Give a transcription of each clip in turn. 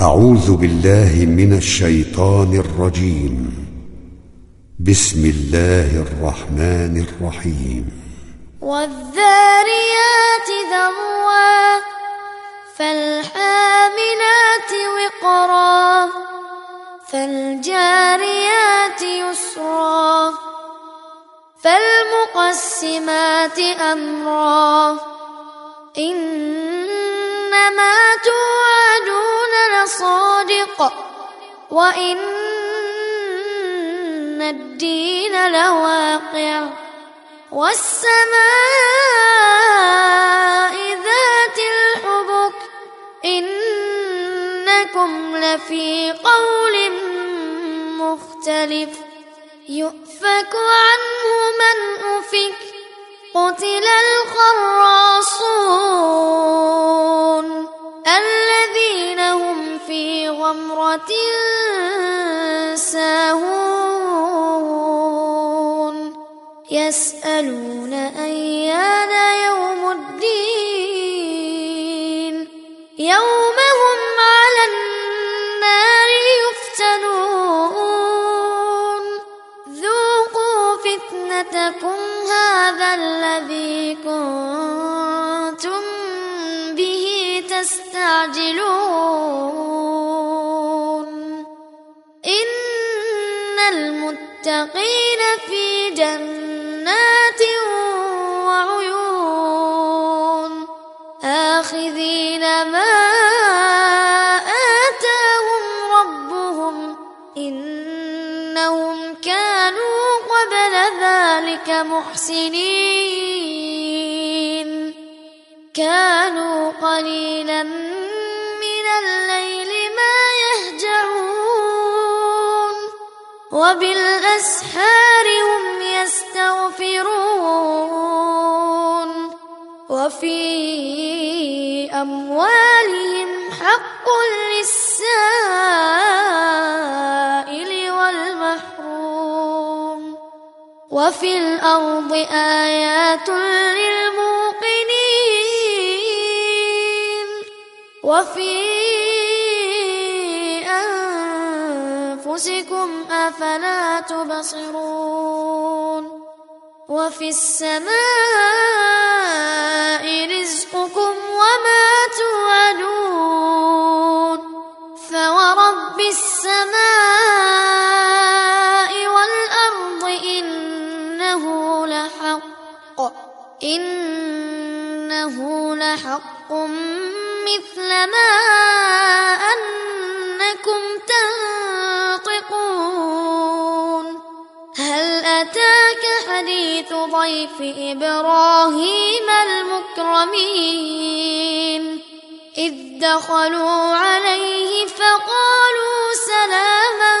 أعوذ بالله من الشيطان الرجيم. بسم الله الرحمن الرحيم. والذاريات ذروا فالحاملات وقرا فالجاريات يسرا فالمقسمات أمرا إنما توعدون لصادق وإن الدين لواقع والسماء ذات الحبك إنكم لفي قول مختلف يؤفك عنه من أفك قتل الخراصون الذين هم في غمرة ساهون. يسألون أيان يوم الدين. يوم هم هذا الذي كنتم به تستعجلون. إن المتقين في جنات وعيون. آخذين ما محسنين. كانوا قليلا من الليل ما يهجعون. وبالأسحار هم يستغفرون. وفي أموالهم حق للسائل والمحروم. وفي الأرض آيات للموقنين وفي أنفسكم أفلا تبصرون وفي السماء رزقكم وما توعدون فورب السماء لحق مثل ما أنكم تنطقون. هل أتاك حديث ضيف إبراهيم المكرمين؟ إذ دخلوا عليه فقالوا سلاما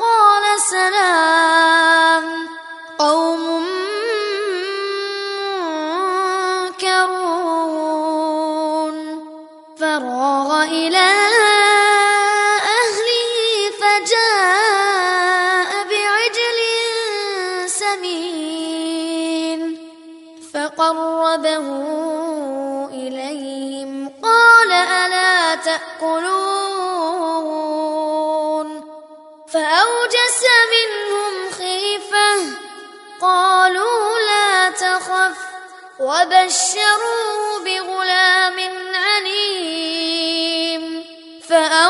قال سلام. قوم إلى أهله فجاء بعجل سمين فقربه إليهم قال ألا تأكلون فأوجس منهم خيفة قالوا لا تخف وبشروه بغلام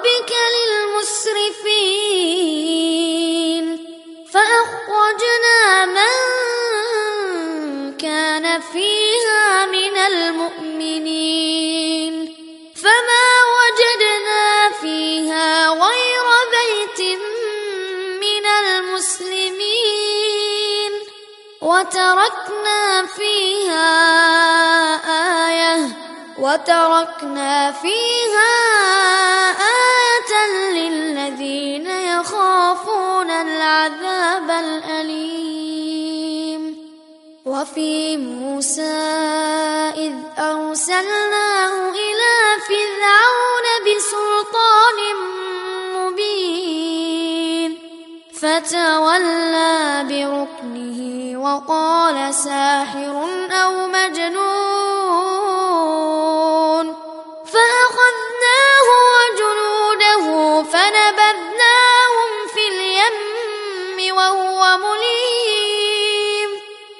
ربك للمسرفين. فأخرجنا من كان فيها من المؤمنين. فما وجدنا فيها غير بيت من المسلمين. وتركنا فيها آية. وتركنا فيها آية يخافون العذاب الأليم. وفي موسى إذ أرسلناه إلى فرعون بسلطان مبين. فتولى بركنه وقال ساحر أو مجنون.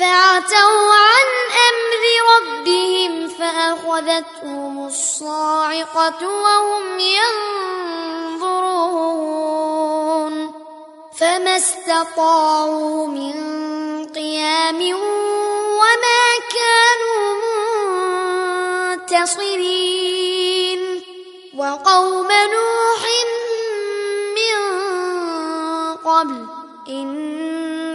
فعتوا عن أمر ربهم فأخذتهم الصاعقة وهم ينظرون فما استطاعوا من قيام وما كانوا منتصرين وقوم نوح من قبل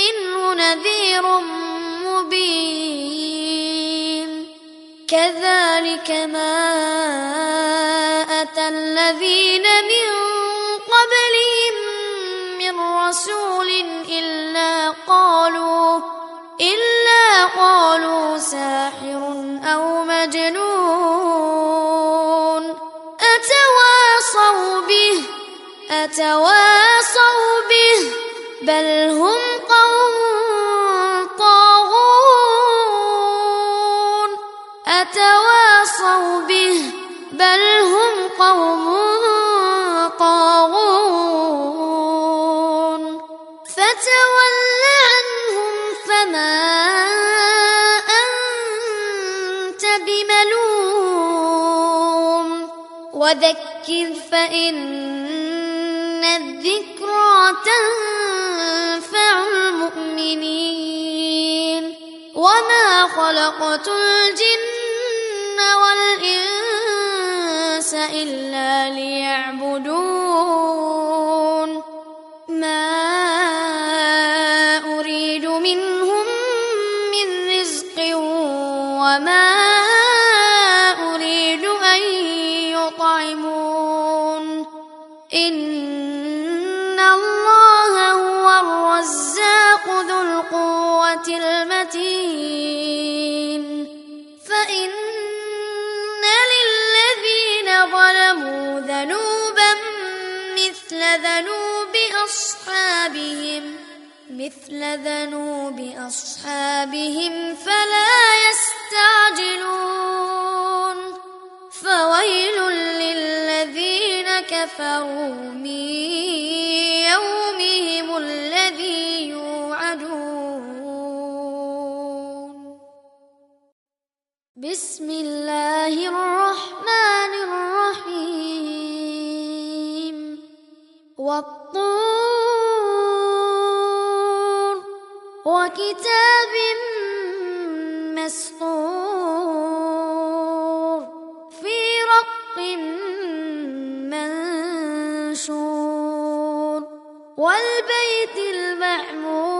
منه نذير مبين. كذلك ما أتى الذين من قبلهم من رسول إلا قالوا إلا قالوا ساحر أو مجنون. أتواصوا به أتواصوا به بل هم قوم طاغون فتول عنهم فما أنت بملوم وذكر فإن الذكرى تنفع المؤمنين وما خلقت الجن والإنس إلا ليعبدون. ما مثل ذنوب أصحابهم مثل ذنوب أصحابهم فلا يستعجلون. فويل للذين كفروا من يومهم الذي يوعدون. بسم الله الرحمن الرحيم. والطور وكتاب مسطور في رق منشور والبيت المعمور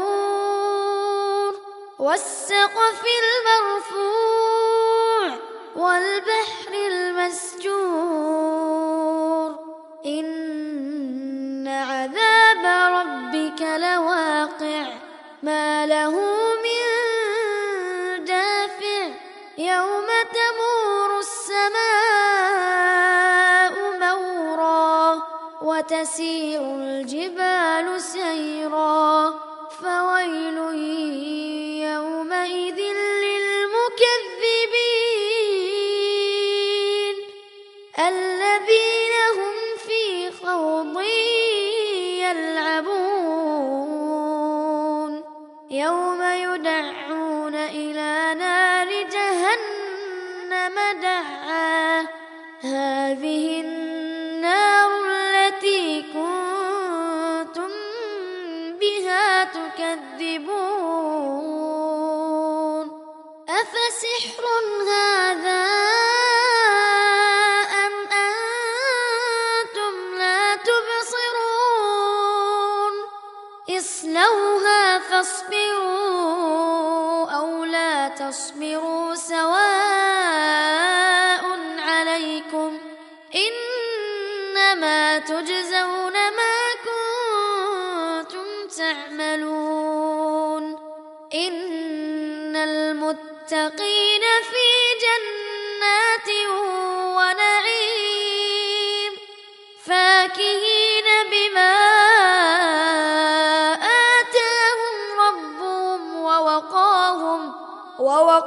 والسقف المرفوع والبحر المسجور ما له من دافع يوم تمور السماء مورا وتسير الجبال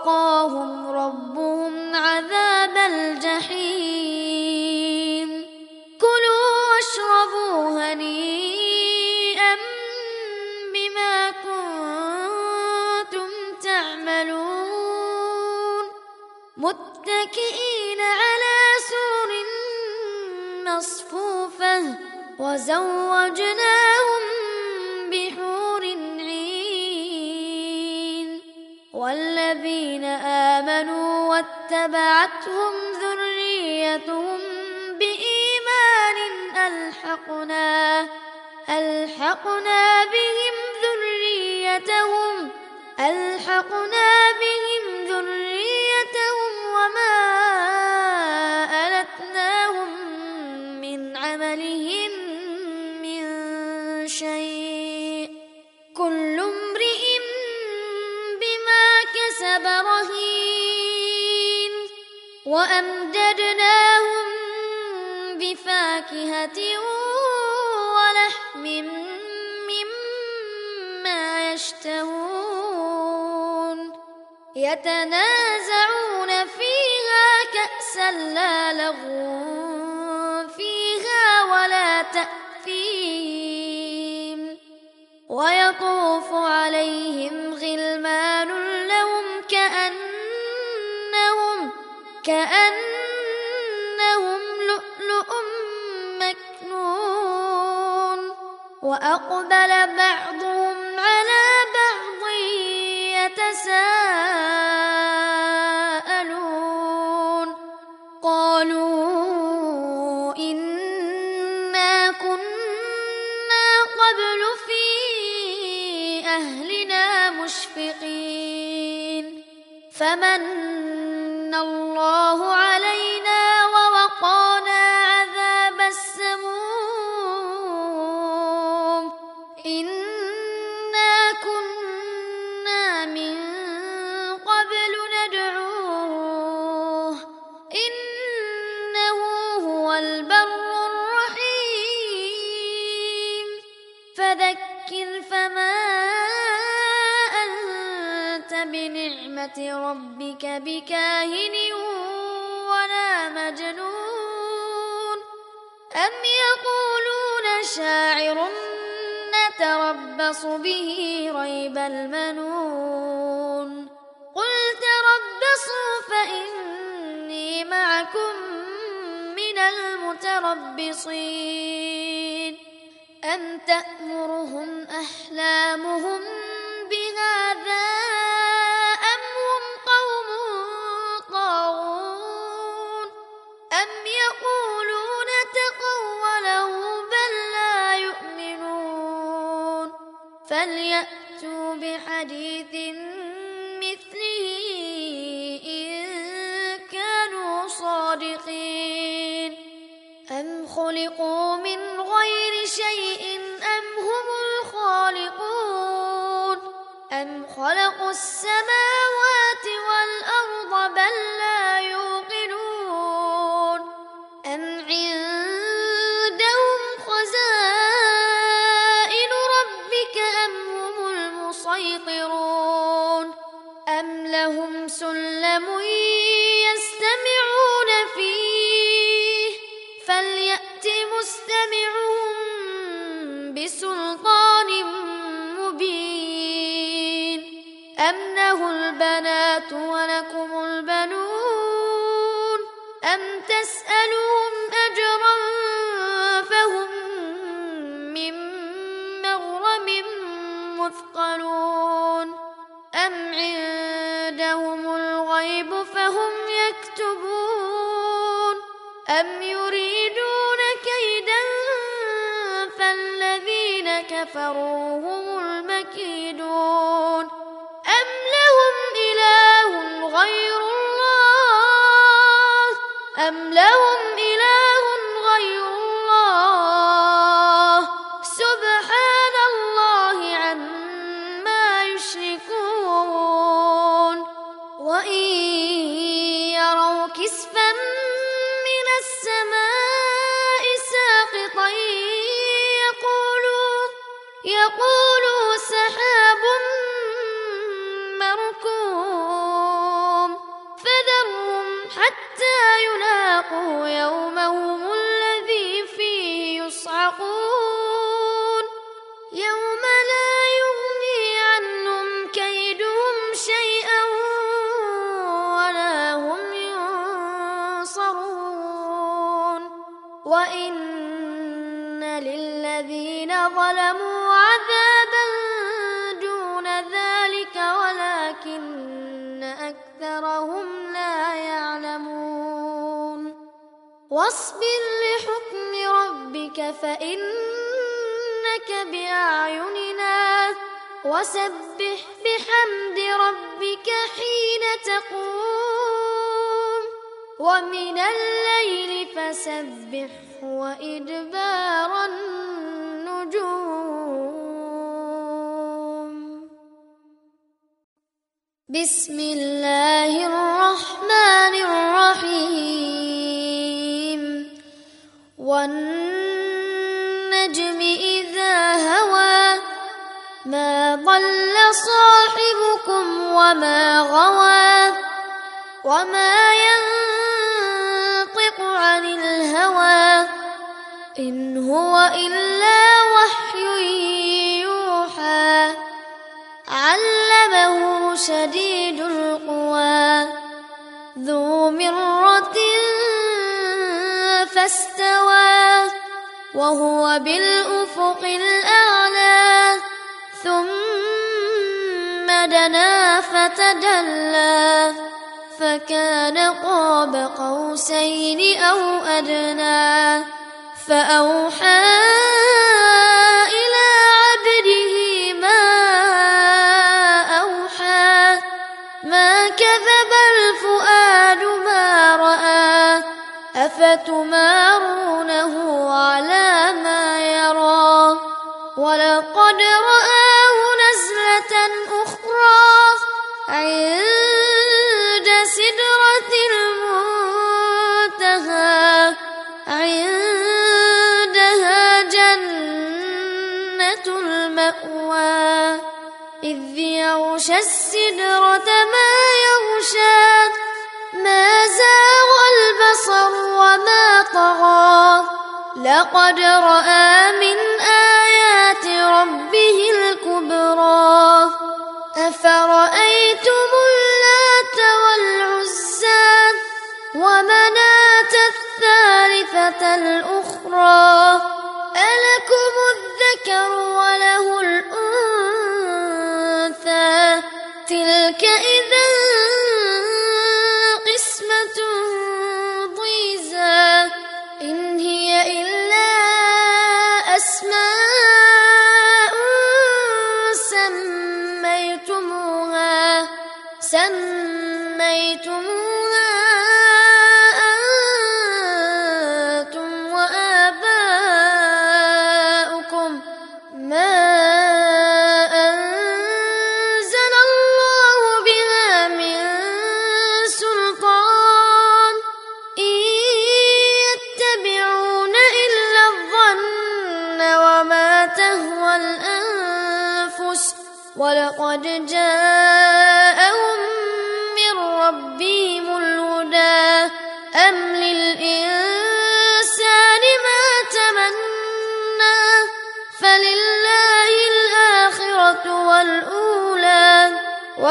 ووقاهم اتبعتهم ذريتهم بإيمان ألحقنا ألحقنا بهم ذريتهم ألحقنا بهم وأمددناهم بفاكهة ولحم مما يشتهون يتنازعون فيها كأسا لا لغو فيها ولا تأثيم ويطوف عليهم غلمان كأنهم لؤلؤ مكنون وأقبل بعضهم على بعض يتساءلون son. بسم الله الرحمن الرحيم. والنجم إذا هوى ما ضل صاحبكم وما غوى وما ينطق عن الهوى. إن هو إلا وحي شديد القوى. ذو مرة فاستوى وهو بالأفق الأعلى. ثم دنا فتدلى فكان قاب قوسين أو أدنى. فأوحى أفتمارونه على ما يرى؟ ولقد رآه نزلة أخرى عند سدرة المنتهى عندها جنة المأوى إذ يغشى السدرة لقد رأى من آيات ربه الكبرى. أفرأيتم اللات والعزى ومناة الثالثة الأخرى؟ ألكم الذكر وله الأنثى. تلك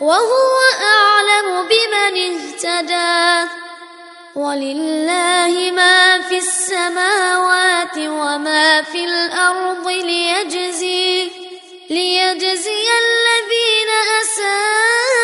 وهو أعلم بمن اهتدى. ولله ما في السماوات وما في الأرض ليجزي ليجزي الذين أساءوا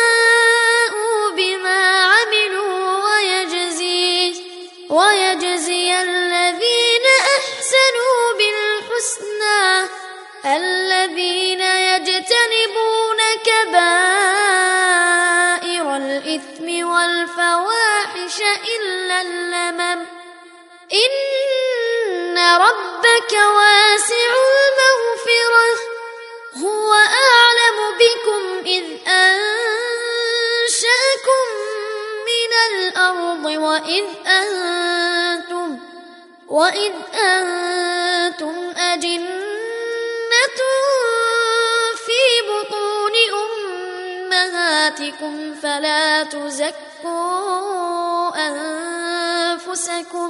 إن ربك واسع المغفرة هو أعلم بكم إذ أنشأكم من الأرض وإذ أنتم وإذ أنتم أجنة في بطون أمهاتكم فلا تزكوا أنفسكم.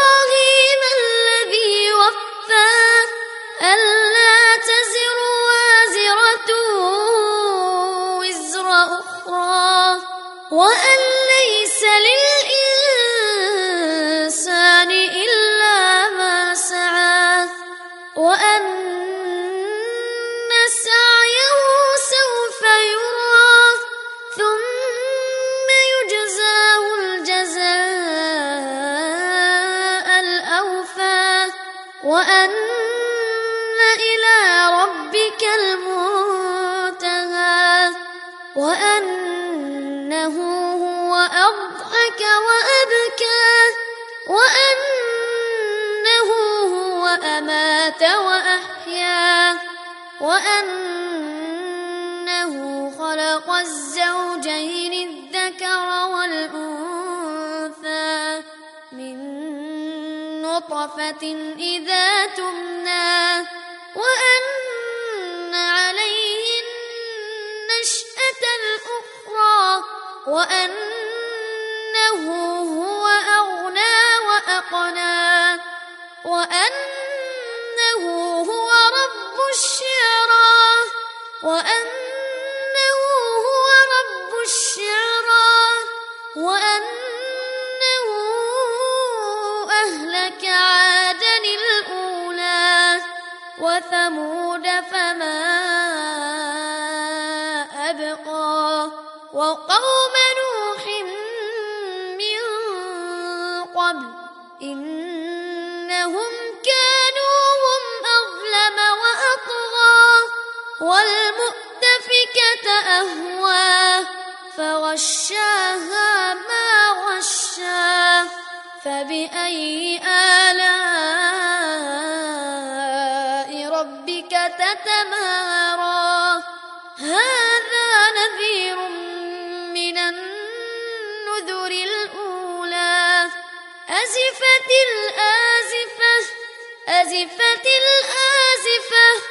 وأحيا وأنه خلق الزوجين الذكر والأنثى من نطفة إذا تمنى وأن عليه النشأة الأخرى وأنه هو أغنى وأقنى رب الشعرى وأنه هو رب الشعرى وأنه أهلك عادا الأولى وثمود فما أبقى وقوم والمؤتفكة أهوى فغشاها ما غشا فبأي آلاء ربك تتمارى؟ هذا نذير من النذر الأولى أزفت الآزفة أزفت الآزفة.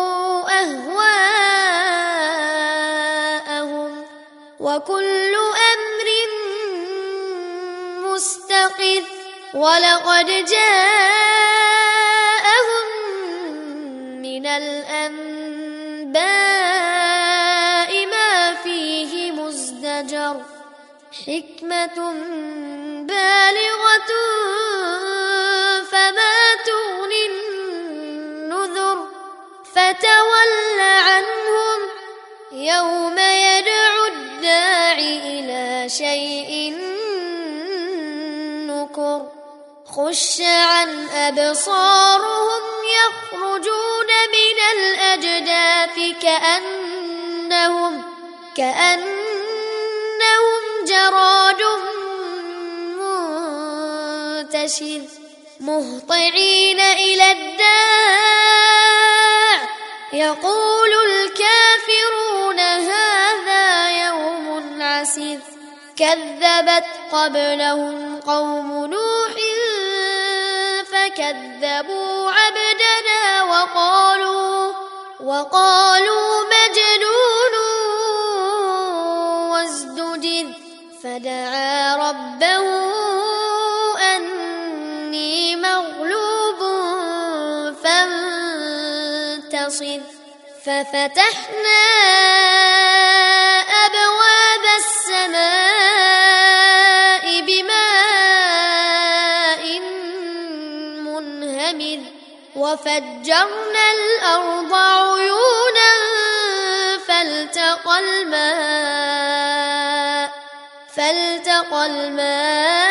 أهواءهم وكل أمر مستقر ولقد جاءهم من الأنباء ما فيه مزدجر حكمة بالغة فتول عنهم يوم يدعو الداعي إلى شيء نكر خش عن أبصارهم يخرجون من الأجداث كأنهم كأنهم جراد منتشر مهطعين إلى الداع يقول الكافرون هذا يوم عسير. كذبت قبلهم قوم نوح فكذبوا عبدنا وقالوا وقالوا مجنون. فانتصر ففتحنا أبواب السماء بماء منهمر وفجرنا الأرض عيونا فالتقى الماء فالتقى الماء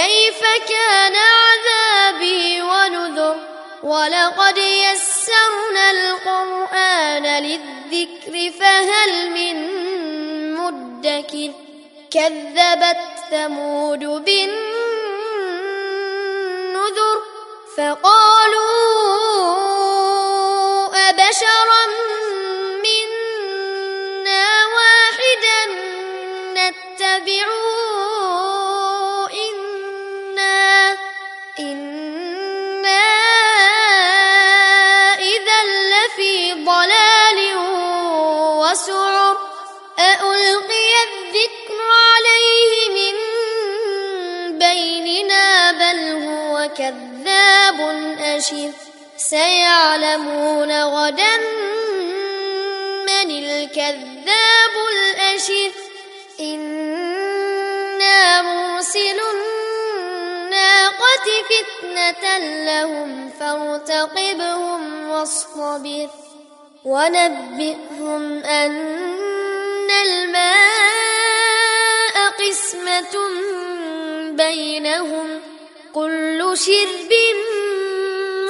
فكيف كان عذابي ونذر ولقد يسرنا القرآن للذكر فهل من مدكر كذبت ثمود بالنذر فقالوا أبشرا لهم فارتقبهم واصطبر ونبئهم أن الماء قسمة بينهم كل شرب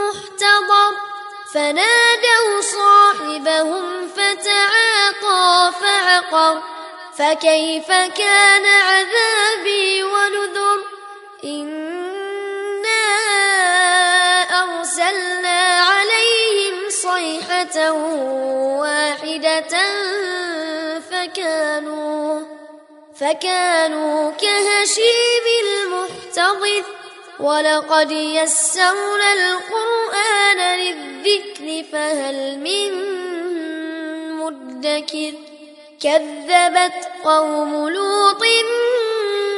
محتضر فنادوا صاحبهم فتعاطى فعقر فكيف كان عذابي ونذر واحدة فكانوا فكانوا كهشيم المحتضر. ولقد يسرنا القرآن للذكر فهل من مدكر؟ كذبت قوم لوط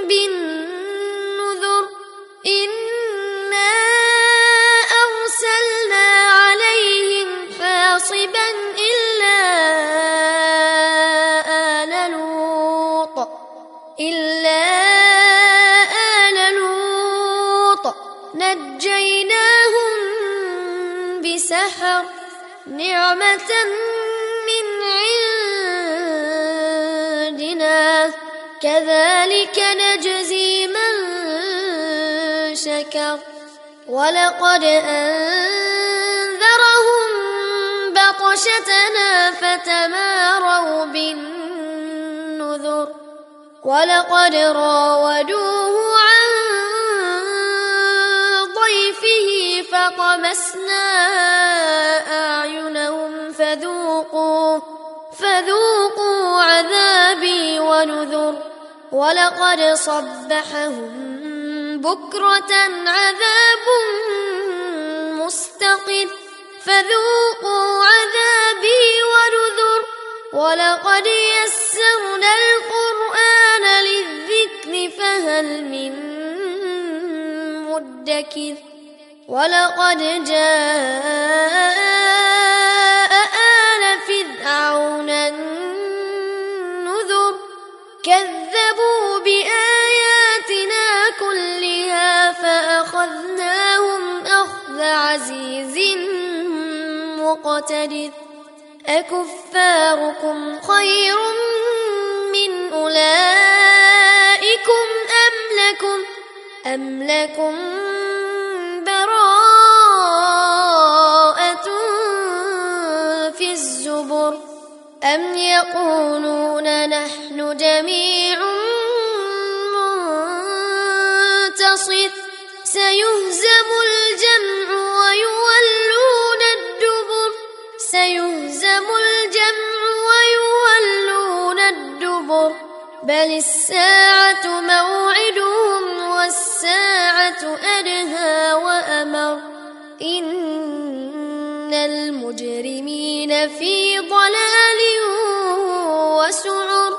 بالنذر. من عندنا. كذلك نجزي من شكر. ولقد أنذرهم بطشتنا فتماروا بالنذر. ولقد راودوه عن ضيفه فطمسنا أعينهم. فذوقوا فذوقوا عذابي ونذر. ولقد صبحهم بكرة عذاب مستقر. فذوقوا عذابي ونذر. ولقد يسرنا القرآن للذكر فهل من مدكر. ولقد جاء عزيز مقتدر أكفاركم خير من أولئكم أم لكم أم لكم براءة في الزبر أم يقولون نحن جميع بل الساعة موعدهم والساعة أدهى وأمر. إن المجرمين في ضلال وسعر.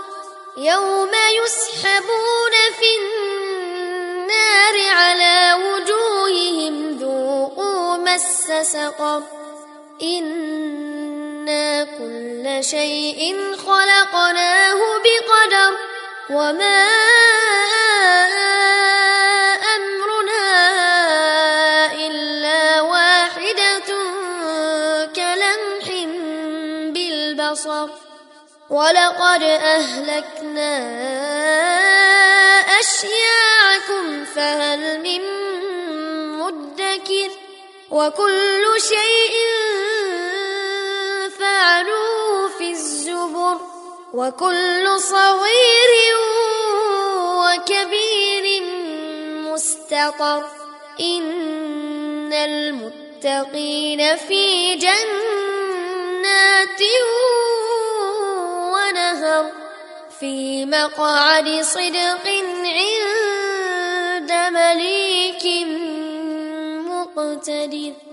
يوم يسحبون في النار على وجوههم ذوقوا مس سقر. إنا كل شيء خلقناه بقدر. وما أمرنا إلا واحدة كلمح بالبصر ولقد أهلكنا أشياعكم فهل من مدكر وكل شيء فعلوه في الزبر وكل صغير وكبير مستقر إن المتقين في جنات ونهر. في مقعد صدق عند مليك مقتدر.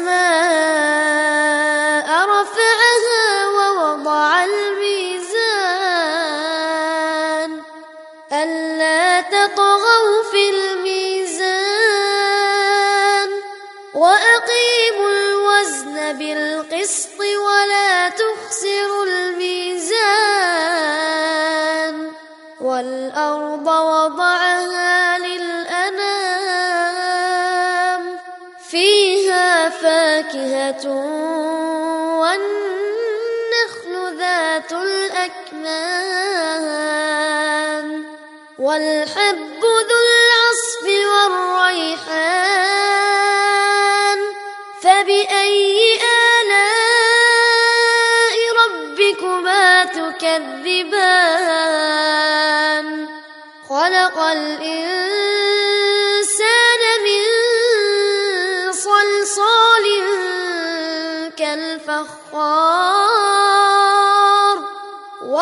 والسماء والنخل ذات الأكمام والحب ذو العصف والريحان فبأي آلاء ربكما تكذبان؟ خلق الإنسان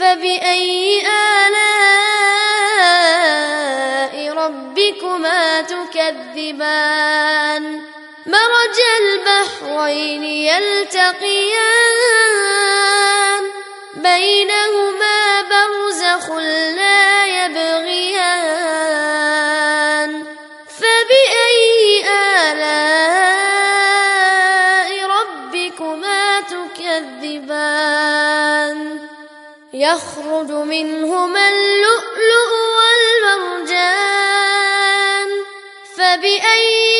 فبأي آلاء ربكما تكذبان؟ مرج البحرين يلتقيان بينهما برزخ لا يبغيان. يخرج منهما اللؤلؤ والمرجان فبأي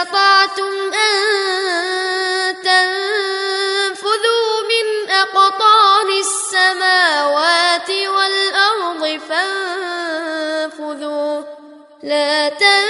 استطعتم أن تنفذوا من أقطار السماوات والأرض فانفذوا. لا تنفذون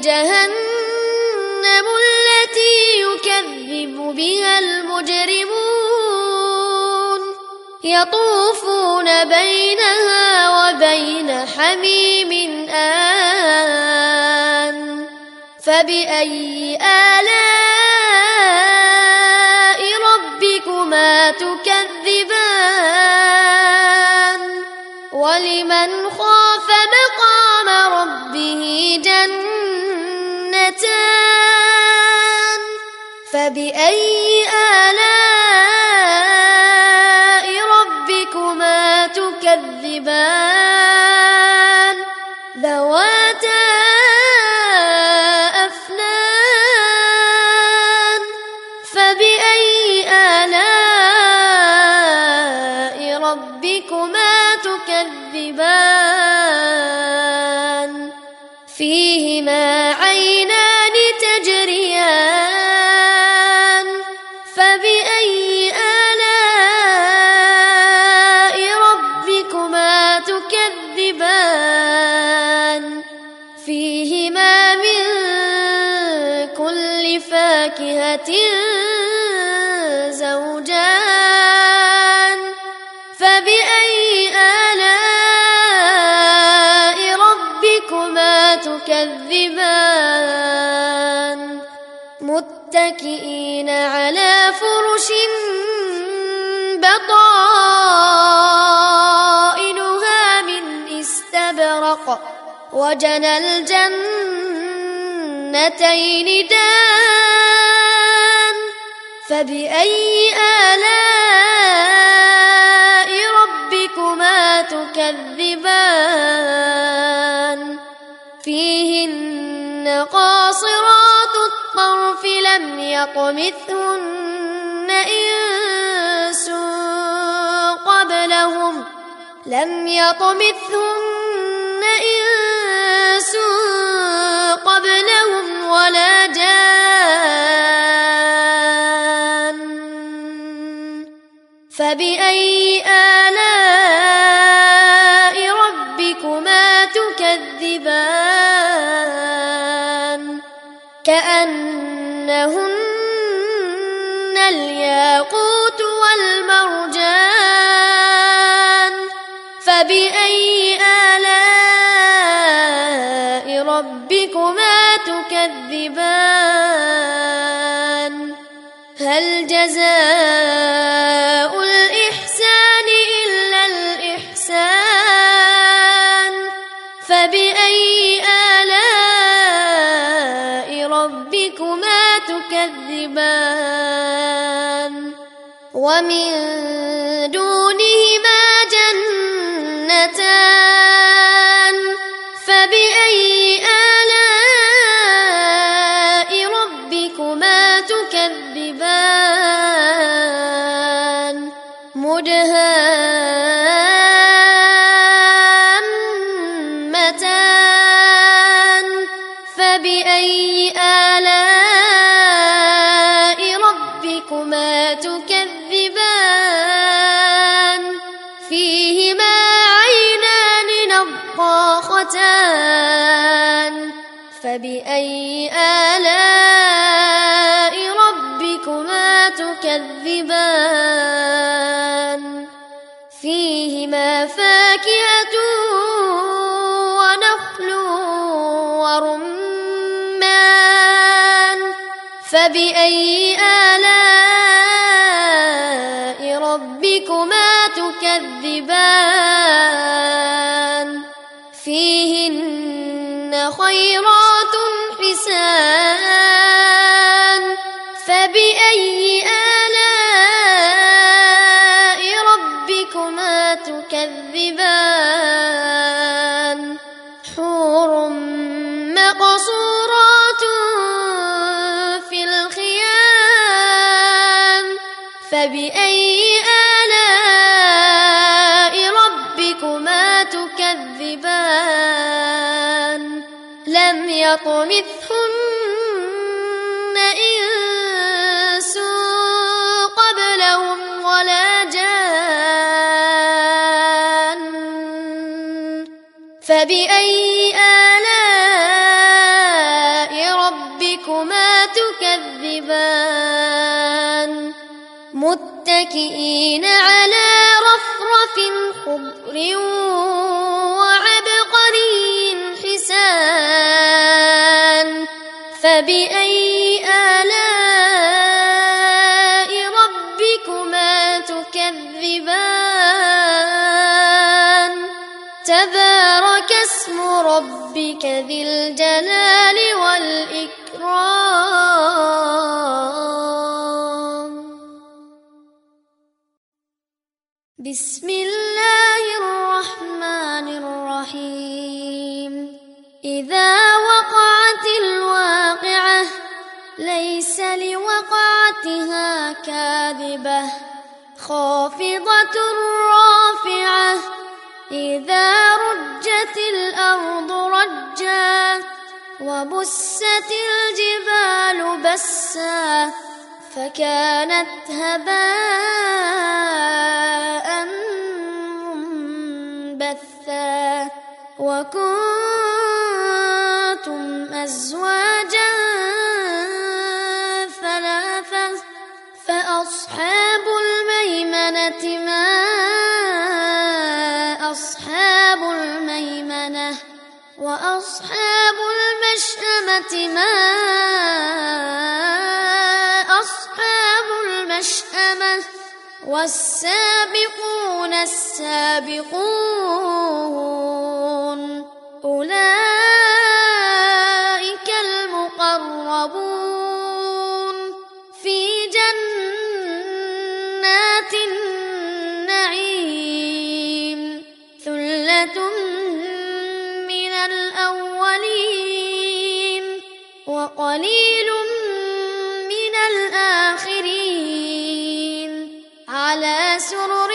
جهنم التي يكذب بها المجرمون. يطوفون بينها وبين حميم آن. فبأي آلاء ربكما تكذبان فبأي وجنى الجنتين دان فبأي آلاء ربكما تكذبان؟ فيهن قاصرات الطرف لم يطمثهن إنس قبلهم لم يطمثهن إنس قبلهم ولا جان. فبأي آلاء جزاء الإحسان إلا الإحسان. فبأي آلاء ربكما تكذبان؟ ومن دونهما يطمثهن إنس قبلهم ولا جان فبأي آلاء ربكما تكذبان متكئين على رفرف خضر فبأي آلاء ربكما تكذبان؟ تبارك اسم ربك ذي الجلال والإكرام. بسم الله الرحمن الرحيم. إذا كاذبة خافضة رافعة إذا رجت الأرض رجا وبست الجبال بسا فكانت هباء منبثا. وكنتم أزواجا فأصحاب الميمنة ما أصحاب الميمنة وأصحاب المشأمة ما أصحاب المشأمة والسابقون السابقون أولئك المقربون وقليل من الآخرين. على سرر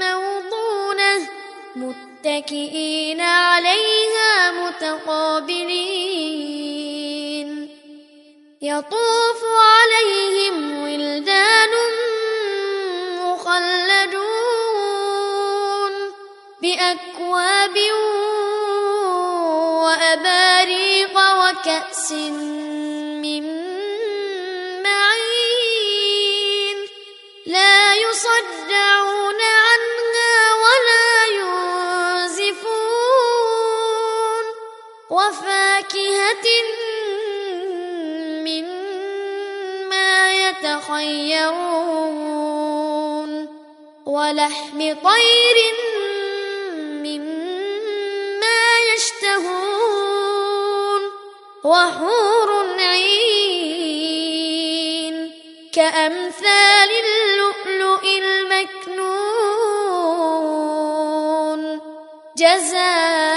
موضونة متكئين عليها متقابلين. يطوف عليهم ولدان مخلدون بأكواب وكأس من معين لا يصدعون عنها ولا ينزفون وفاكهة مما يتخيرون ولحم طير وحور عين كأمثال اللؤلؤ المكنون جزاء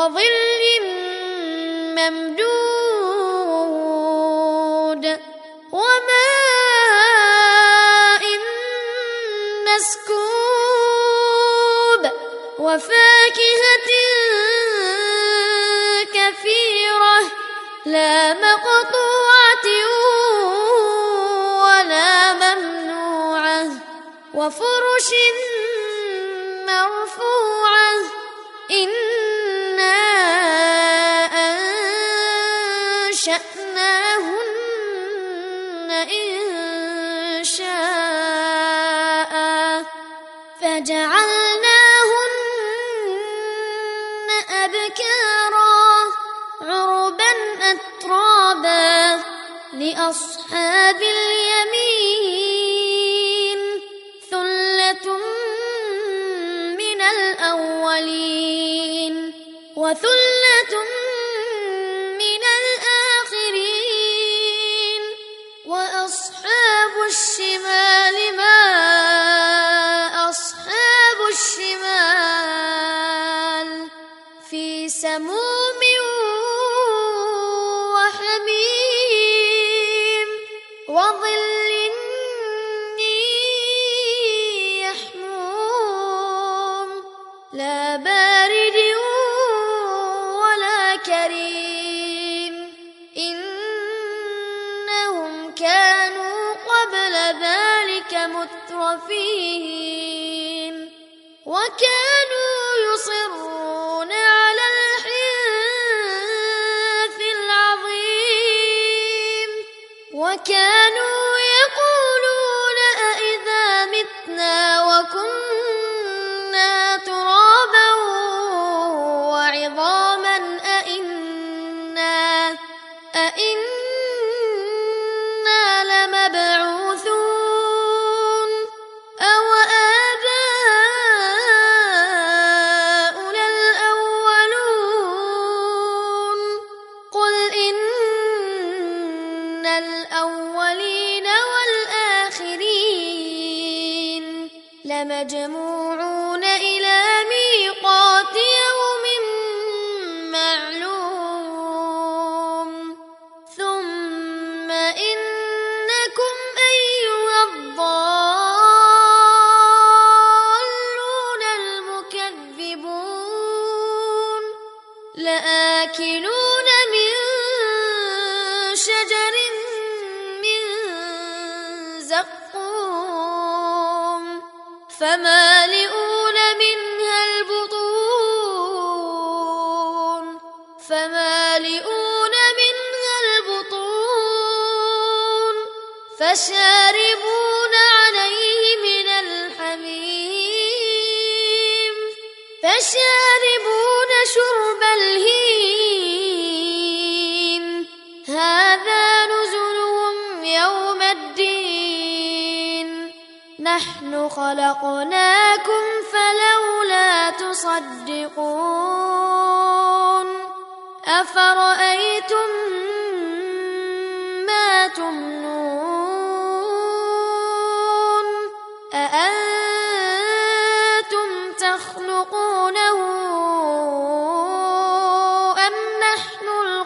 وظل ممدود وماء مسكوب وفاكهة كثيرة لا مقطوعة ولا ممنوعة وفرش وظل يحموم لا بارد ولا كريم. إنهم كانوا قبل ذلك مترفين. وكانوا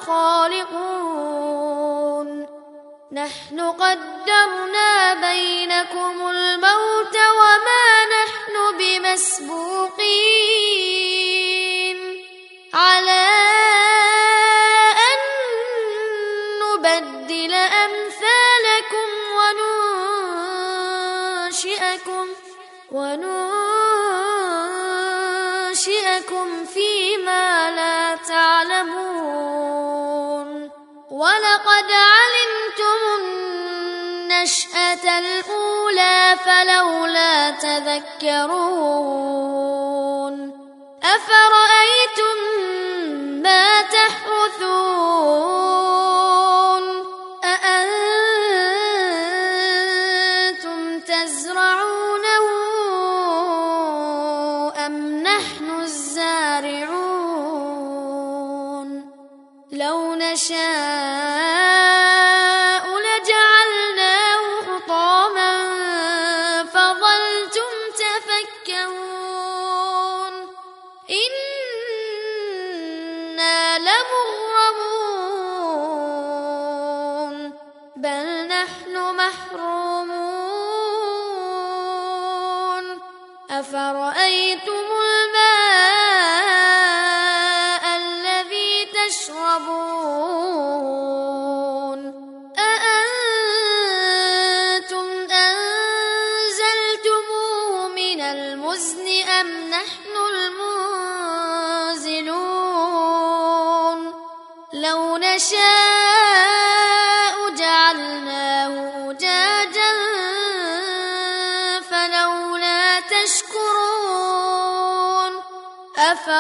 خالقون. نحن قدرنا بينكم الموت وما نحن بمسبوقين. فلولا تذكرون أفرأيتم ما تحرثون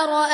أرأيت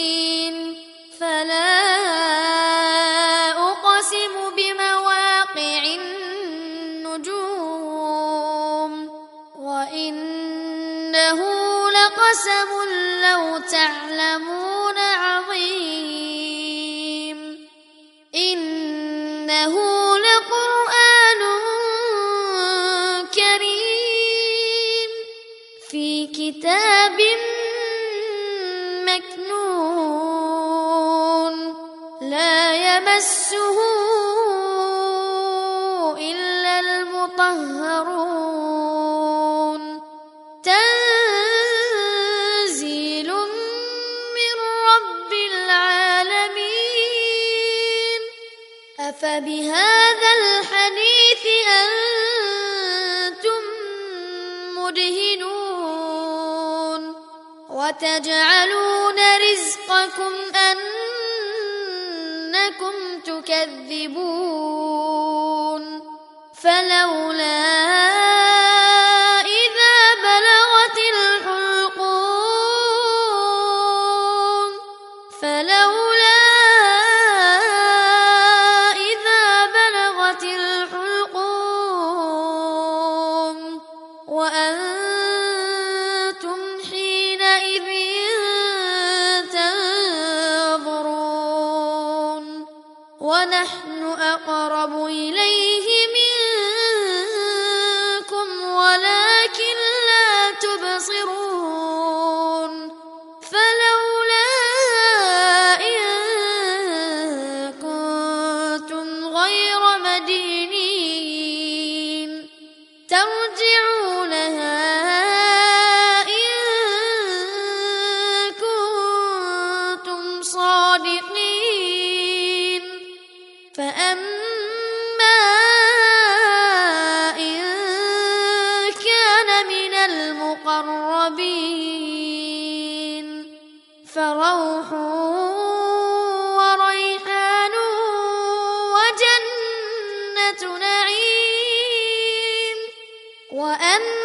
وتجعلون رزقكم أنكم تكذبون فلولا وأما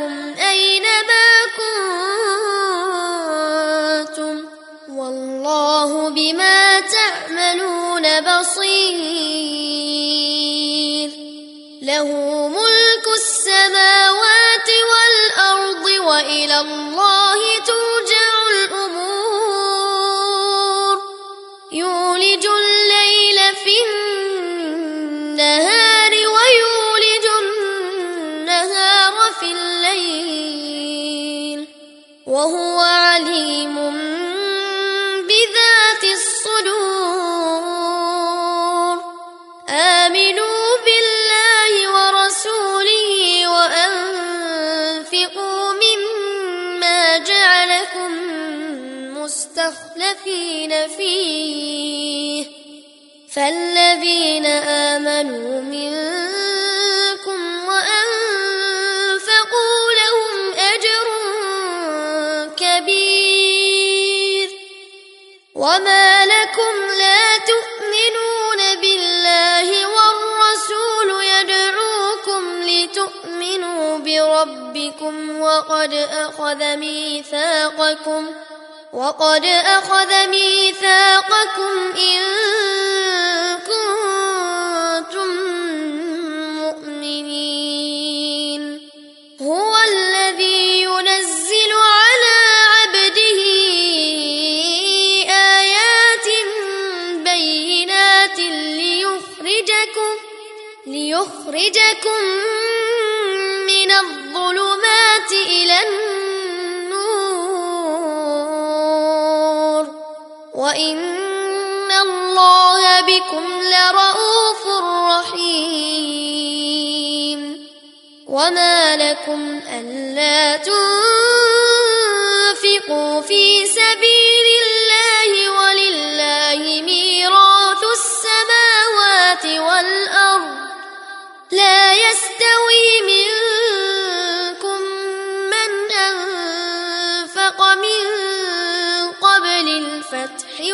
معكم أينما كنتم والله بما تعملون بصير مستخلفين فيه فالذين آمنوا منكم وأنفقوا لهم أجر كبير. وما لكم لا تؤمنون بالله والرسول يدعوكم لتؤمنوا بربكم وقد أخذ ميثاقكم وقد أخذ ميثاقكم إن كنتم مؤمنين. هو الذي ينزل على عبده آيات بينات ليخرجكم ليخرجكم من الظلمات إلى النور. وإن الله بكم لرؤوف رحيم وما لكم ألا تنفقوا في سبيل الله ولله ميراث السماوات والأرض لا يستوي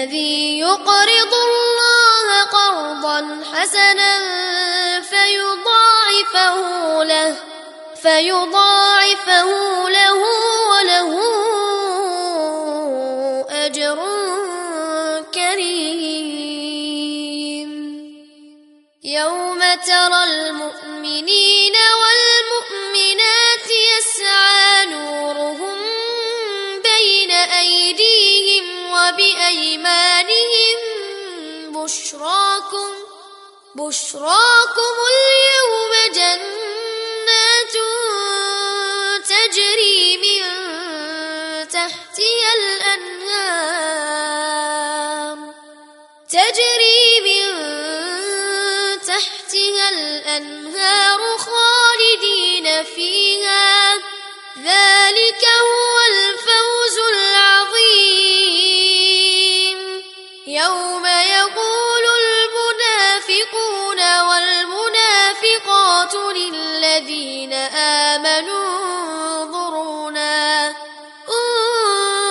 الذي يقرض الله قرضا حسنا فيضاعفه له فيضاعفه له وله أجر كريم. يوم ترى المؤمنين وبأيمانهم بشراكم بشراكم اليوم جنات تجري من تحتها الأنهار تجري من تحتها الأنهار خالدين فيها ذلك للذين آمنوا انظرونا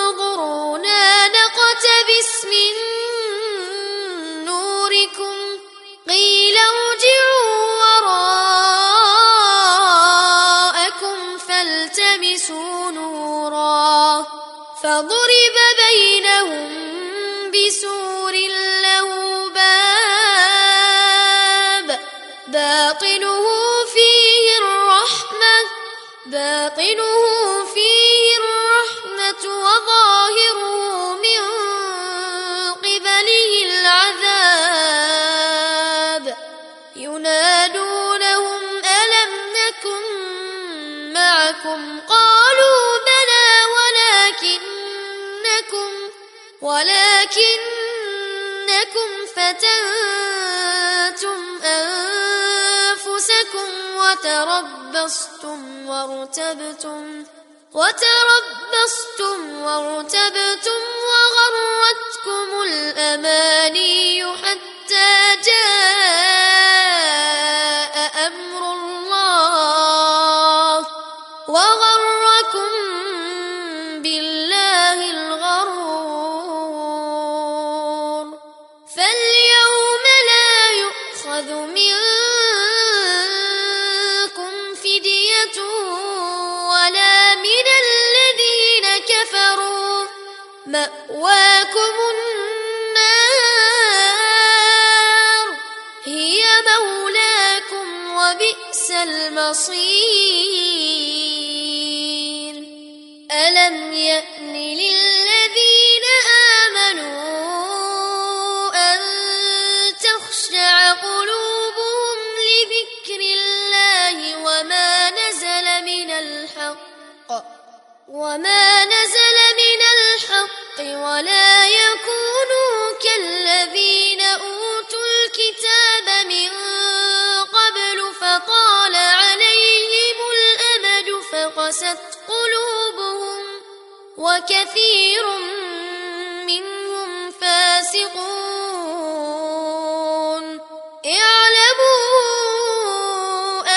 انظرونا نقتبس من نوركم قيل ارجعوا وراءكم فالتمسوا نورا فضرب بينهم بسور له باب باطنه باطنه فيه الرحمة وظاهره من قبله العذاب. ينادونهم ألم نكن معكم؟ قالوا بلى ولكنكم ولكنكم فتنتم وتربصتم وارتبتم وتربصتم وارتبتم وغرتكم الأماني حتى جاء المصير. ألم يأن للذين آمنوا أن تخشع قلوبهم لذكر الله وما نزل من الحق؟ وما نزل من الحق ولا فقست قلوبهم وكثير منهم فاسقون اعلموا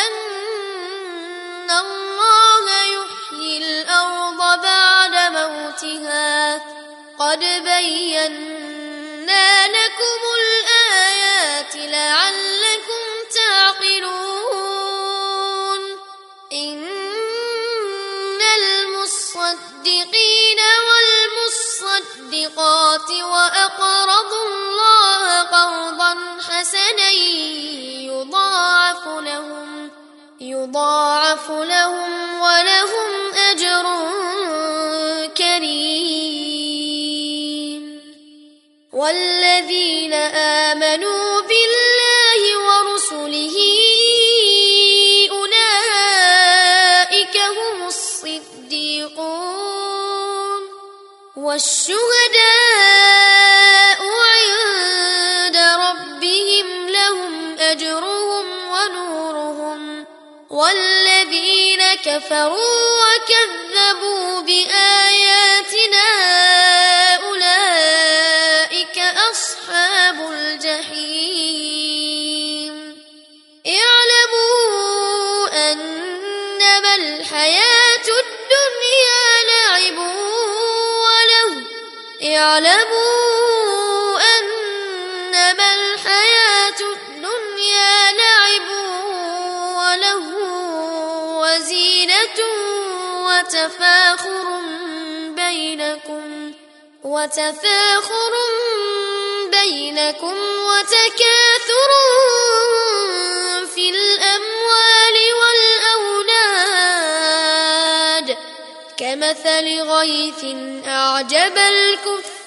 أن الله يحيي الأرض بعد موتها قد بينا والمصدقات وأقرضوا الله قرضا حسنا يضاعف لهم يضاعف لهم ولهم أجر كريم. والذين آمنوا والشهداء عند ربهم لهم أجرهم ونورهم والذين كفروا وكذبوا بآياتنا اعلموا أنما الحياة الدنيا لعب وله وزينة وتفاخر بينكم وتفاخر بينكم وتكاثر في الأموال والأولاد كمثل غيث أعجب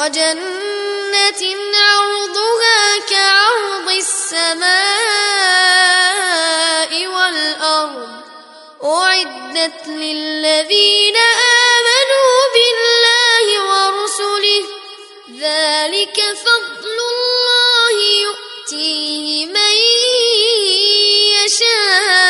وجنة عرضها كعرض السماء والأرض أعدت للذين آمنوا بالله ورسله ذلك فضل الله يؤتيه من يشاء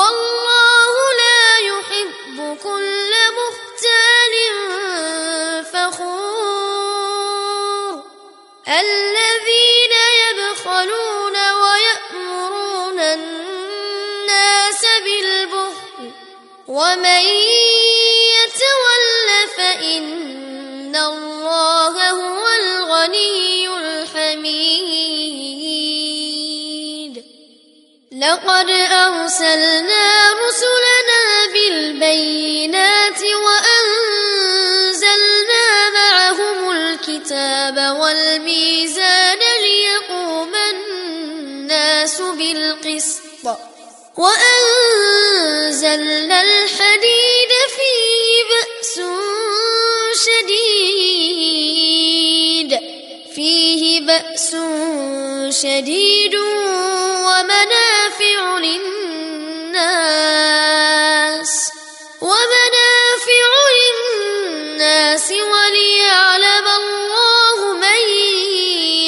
والله لا يحب كل مختال فخور. الذين يبخلون ويأمرون الناس بالبخل ومن يتول فإن لقد أرسلنا رسلنا بالبينات وأنزلنا معهم الكتاب والميزان ليقوم الناس بالقسط وأنزلنا الحديد فيه بأس شديد فيه بأس شديد ومنافع للناس ومنافع للناس وليعلم الله من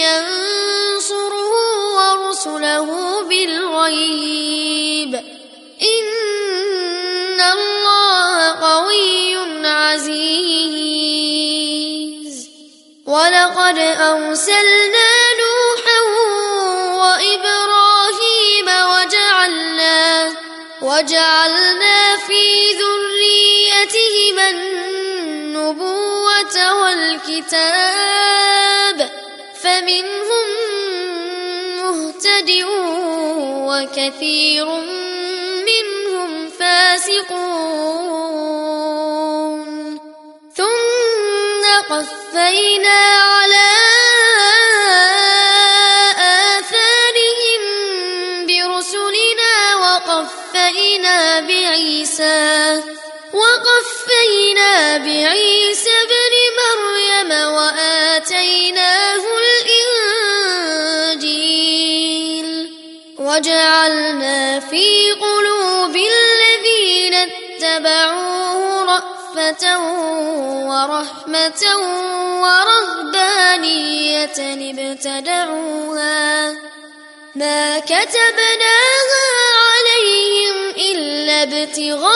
ينصره ورسله بالغيب. إن الله قوي عزيز. ولقد أرسلنا وجعلنا في ذريتهما النبوة والكتاب فمنهم مهتد وكثير منهم فاسقون. ثم قفينا على وجعلنا في قلوب الذين اتبعوه رأفة ورحمة ورهبانية ابتدعوها. ما كتبناها عليهم إلا ابتغاء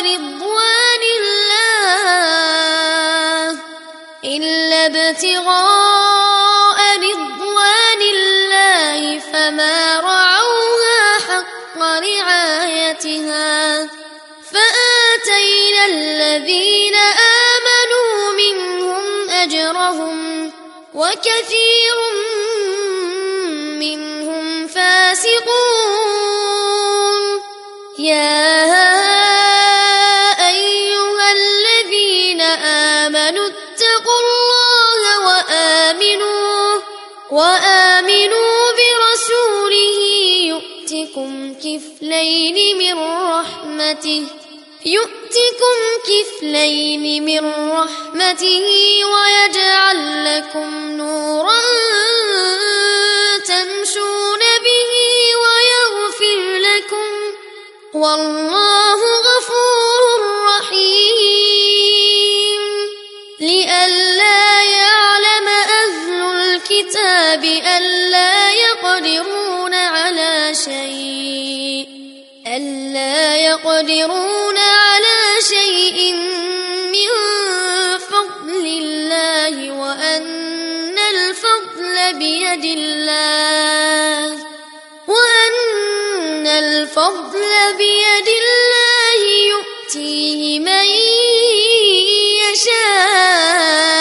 رضوان الله. إلا ابتغاء الذين آمنوا منهم أجرهم وكثير منهم فاسقون. يا أيها الذين آمنوا اتقوا الله وآمنوا وآمنوا برسوله يؤتكم كفلين من رحمته يؤتكم كفلين من رحمته ويجعل لكم نورا تمشون به ويغفر لكم. والله غفور رحيم. لئلا يعلم أهل الكتاب ألا يقدرون على شيء. لا يقدرون على شيء من فضل الله وأن الفضل بيد الله وأن الفضل بيد الله يؤتيه من يشاء